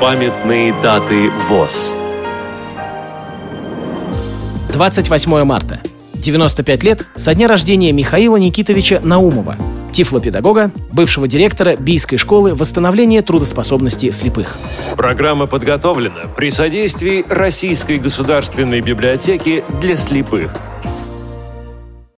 Памятные даты ВОЗ. 28 марта. 95 лет со дня рождения Михаила Никитовича Наумова, тифлопедагога, бывшего директора Бийской школы восстановления трудоспособности слепых. Программа подготовлена при содействии Российской государственной библиотеки для слепых –